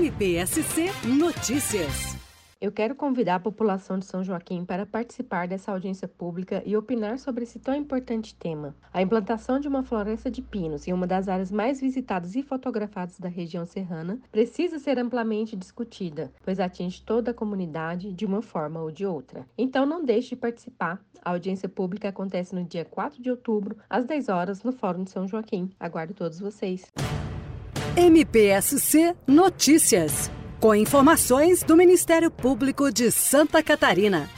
MPSC Notícias. Eu quero convidar a população de São Joaquim para participar dessa audiência pública e opinar sobre esse tão importante tema. A implantação de uma floresta de pinos em uma das áreas mais visitadas e fotografadas da região serrana precisa ser amplamente discutida, pois atinge toda a comunidade de uma forma ou de outra. Então não deixe de participar. A audiência pública acontece no dia 4 de outubro, às 10 horas, no Fórum de São Joaquim. Aguardo todos vocês. MPSC Notícias com informações do Ministério Público de Santa Catarina.